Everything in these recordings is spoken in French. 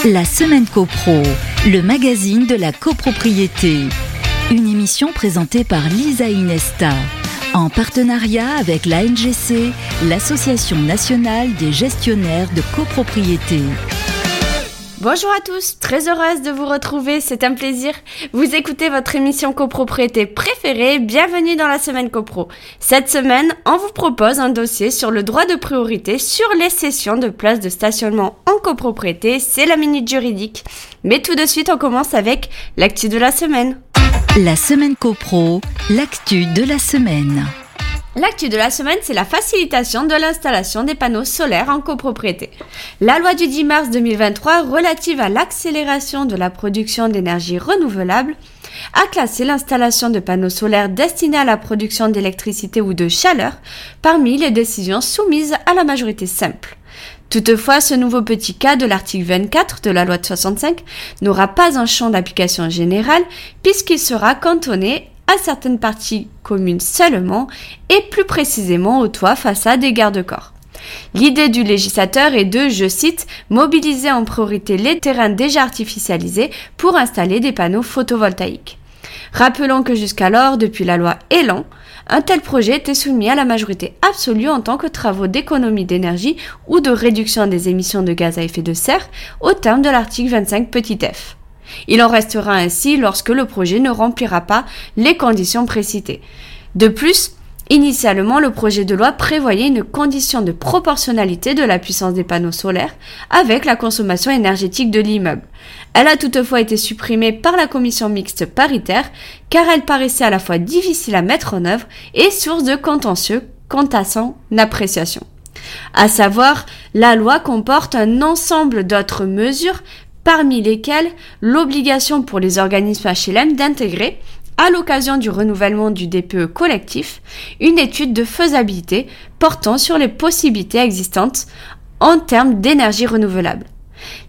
La semaine copro, le magazine de la copropriété. Une émission présentée par Lisa Inesta, en partenariat avec l'ANGC, l'Association nationale des gestionnaires de copropriété. Bonjour à tous, très heureuse de vous retrouver, c'est un plaisir. Vous écoutez votre émission copropriété préférée, bienvenue dans la semaine copro. Cette semaine, on vous propose un dossier sur le droit de priorité sur les cessions de places de stationnement en copropriété, c'est la minute juridique. Mais tout de suite, on commence avec l'actu de la semaine. La semaine copro, l'actu de la semaine. L'actu de la semaine, c'est la facilitation de l'installation des panneaux solaires en copropriété. La loi du 10 mars 2023 relative à l'accélération de la production d'énergie renouvelable a classé l'installation de panneaux solaires destinés à la production d'électricité ou de chaleur parmi les décisions soumises à la majorité simple. Toutefois, ce nouveau petit cas de l'article 24 de la loi de 65 n'aura pas un champ d'application général puisqu'il sera cantonné certaines parties communes seulement et plus précisément au toit, façade et garde-corps. L'idée du législateur est de, je cite, mobiliser en priorité les terrains déjà artificialisés pour installer des panneaux photovoltaïques. Rappelons que jusqu'alors, depuis la loi Elan, un tel projet était soumis à la majorité absolue en tant que travaux d'économie d'énergie ou de réduction des émissions de gaz à effet de serre au terme de l'article 25 petit f. Il en restera ainsi lorsque le projet ne remplira pas les conditions précitées. De plus, Initialement, le projet de loi prévoyait une condition de proportionnalité de la puissance des panneaux solaires avec la consommation énergétique de l'immeuble. Elle a toutefois été supprimée par la commission mixte paritaire car elle paraissait à la fois difficile à mettre en œuvre et source de contentieux quant à son appréciation. À savoir, la loi comporte un ensemble d'autres mesures parmi lesquelles l'obligation pour les organismes HLM d'intégrer, à l'occasion du renouvellement du DPE collectif, une étude de faisabilité portant sur les possibilités existantes en termes d'énergie renouvelable.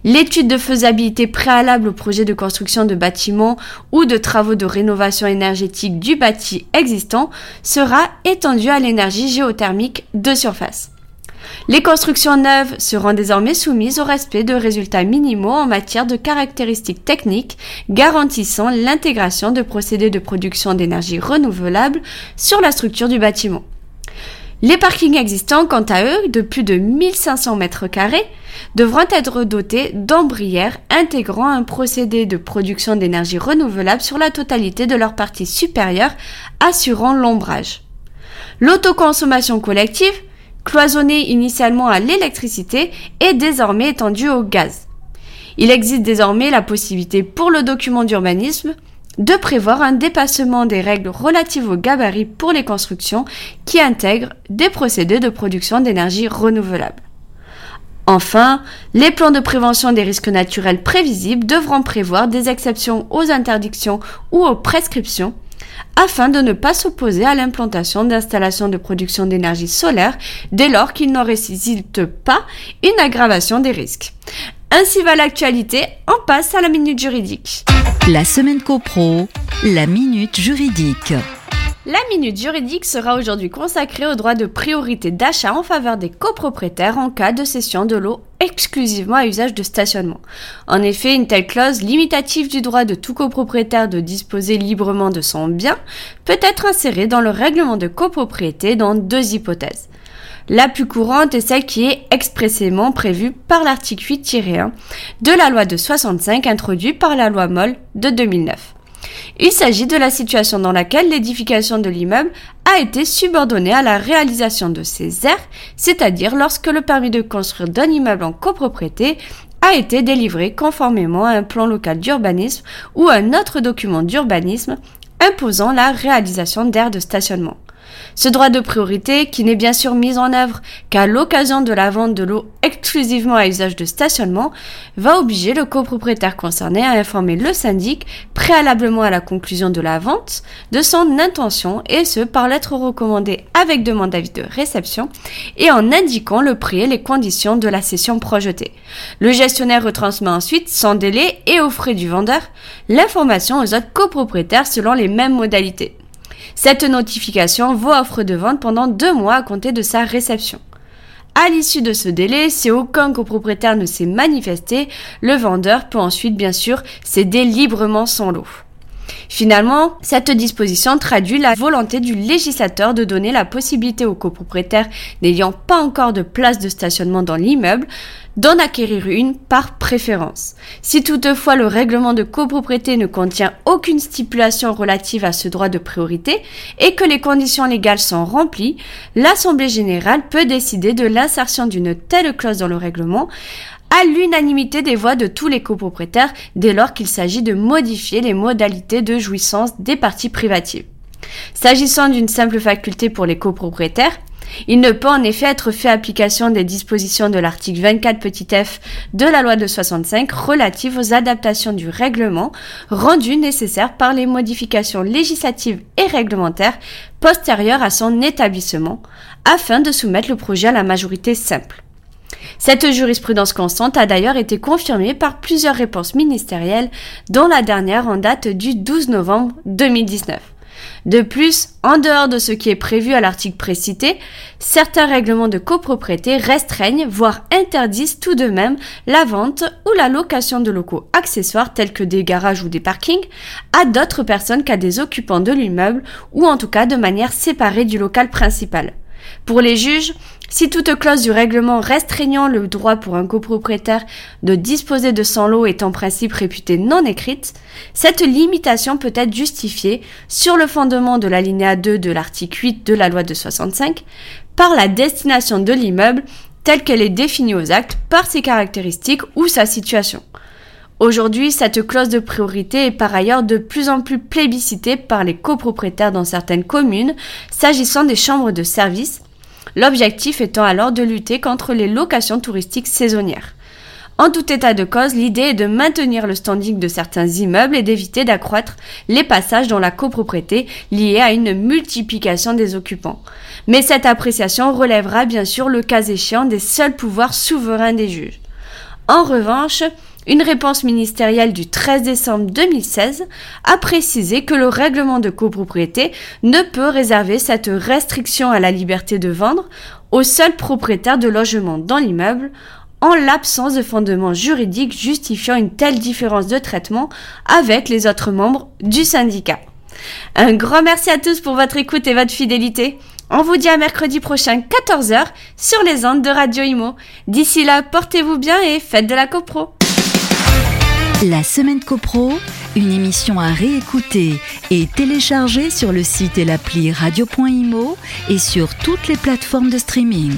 L'étude de faisabilité préalable au projet de construction de bâtiments ou de travaux de rénovation énergétique du bâti existant sera étendue à l'énergie géothermique de surface. Les constructions neuves seront désormais soumises au respect de résultats minimaux en matière de caractéristiques techniques garantissant l'intégration de procédés de production d'énergie renouvelable sur la structure du bâtiment. Les parkings existants, quant à eux, de plus de 1500 mètres carrés, devront être dotés d'embrières intégrant un procédé de production d'énergie renouvelable sur la totalité de leur partie supérieure, assurant l'ombrage. L'autoconsommation collective cloisonné initialement à l'électricité, est désormais étendu au gaz. Il existe désormais la possibilité pour le document d'urbanisme de prévoir un dépassement des règles relatives au gabarit pour les constructions qui intègrent des procédés de production d'énergie renouvelable. Enfin, les plans de prévention des risques naturels prévisibles devront prévoir des exceptions aux interdictions ou aux prescriptions afin de ne pas s'opposer à l'implantation d'installations de production d'énergie solaire dès lors qu'il n'en résulte pas une aggravation des risques. Ainsi va l'actualité, on passe à la minute juridique. La semaine copro, la minute juridique. La minute juridique sera aujourd'hui consacrée au droit de priorité d'achat en faveur des copropriétaires en cas de cession de l'eau exclusivement à usage de stationnement. En effet, une telle clause limitative du droit de tout copropriétaire de disposer librement de son bien peut être insérée dans le règlement de copropriété dans deux hypothèses. La plus courante est celle qui est expressément prévue par l'article 8-1 de la loi de 65 introduite par la loi Moll de 2009. Il s'agit de la situation dans laquelle l'édification de l'immeuble a été subordonnée à la réalisation de ses aires, c'est-à-dire lorsque le permis de construire d'un immeuble en copropriété a été délivré conformément à un plan local d'urbanisme ou un autre document d'urbanisme imposant la réalisation d'aires de stationnement. Ce droit de priorité, qui n'est bien sûr mis en œuvre qu'à l'occasion de la vente de l'eau exclusivement à usage de stationnement, va obliger le copropriétaire concerné à informer le syndic préalablement à la conclusion de la vente de son intention et ce par lettre recommandée avec demande d'avis de réception et en indiquant le prix et les conditions de la cession projetée. Le gestionnaire retransmet ensuite, sans délai et aux frais du vendeur, l'information aux autres copropriétaires selon les mêmes modalités. Cette notification vaut offre de vente pendant deux mois à compter de sa réception. À l'issue de ce délai, si aucun copropriétaire ne s'est manifesté, le vendeur peut ensuite bien sûr céder librement son lot. Finalement, cette disposition traduit la volonté du législateur de donner la possibilité aux copropriétaires n'ayant pas encore de place de stationnement dans l'immeuble d'en acquérir une par préférence. Si toutefois le règlement de copropriété ne contient aucune stipulation relative à ce droit de priorité et que les conditions légales sont remplies, l'Assemblée générale peut décider de l'insertion d'une telle clause dans le règlement à l'unanimité des voix de tous les copropriétaires dès lors qu'il s'agit de modifier les modalités de jouissance des parties privatives. S'agissant d'une simple faculté pour les copropriétaires, il ne peut en effet être fait application des dispositions de l'article 24 petit f de la loi de 65 relative aux adaptations du règlement rendues nécessaires par les modifications législatives et réglementaires postérieures à son établissement afin de soumettre le projet à la majorité simple. Cette jurisprudence constante a d'ailleurs été confirmée par plusieurs réponses ministérielles, dont la dernière en date du 12 novembre 2019. De plus, en dehors de ce qui est prévu à l'article précité, certains règlements de copropriété restreignent, voire interdisent tout de même la vente ou la location de locaux accessoires tels que des garages ou des parkings à d'autres personnes qu'à des occupants de l'immeuble ou en tout cas de manière séparée du local principal. Pour les juges, si toute clause du règlement restreignant le droit pour un copropriétaire de disposer de son lot est en principe réputée non écrite, cette limitation peut être justifiée sur le fondement de l'alinéa 2 de l'article 8 de la loi de 65 par la destination de l'immeuble telle qu'elle est définie aux actes par ses caractéristiques ou sa situation. Aujourd'hui, cette clause de priorité est par ailleurs de plus en plus plébiscitée par les copropriétaires dans certaines communes s'agissant des chambres de service l'objectif étant alors de lutter contre les locations touristiques saisonnières. En tout état de cause, l'idée est de maintenir le standing de certains immeubles et d'éviter d'accroître les passages dans la copropriété liés à une multiplication des occupants. Mais cette appréciation relèvera bien sûr le cas échéant des seuls pouvoirs souverains des juges. En revanche, une réponse ministérielle du 13 décembre 2016 a précisé que le règlement de copropriété ne peut réserver cette restriction à la liberté de vendre aux seuls propriétaires de logements dans l'immeuble en l'absence de fondement juridique justifiant une telle différence de traitement avec les autres membres du syndicat. Un grand merci à tous pour votre écoute et votre fidélité. On vous dit à mercredi prochain 14h sur les ondes de Radio Imo. D'ici là, portez-vous bien et faites de la copro. La semaine copro, une émission à réécouter et télécharger sur le site et l'appli radio.imo et sur toutes les plateformes de streaming.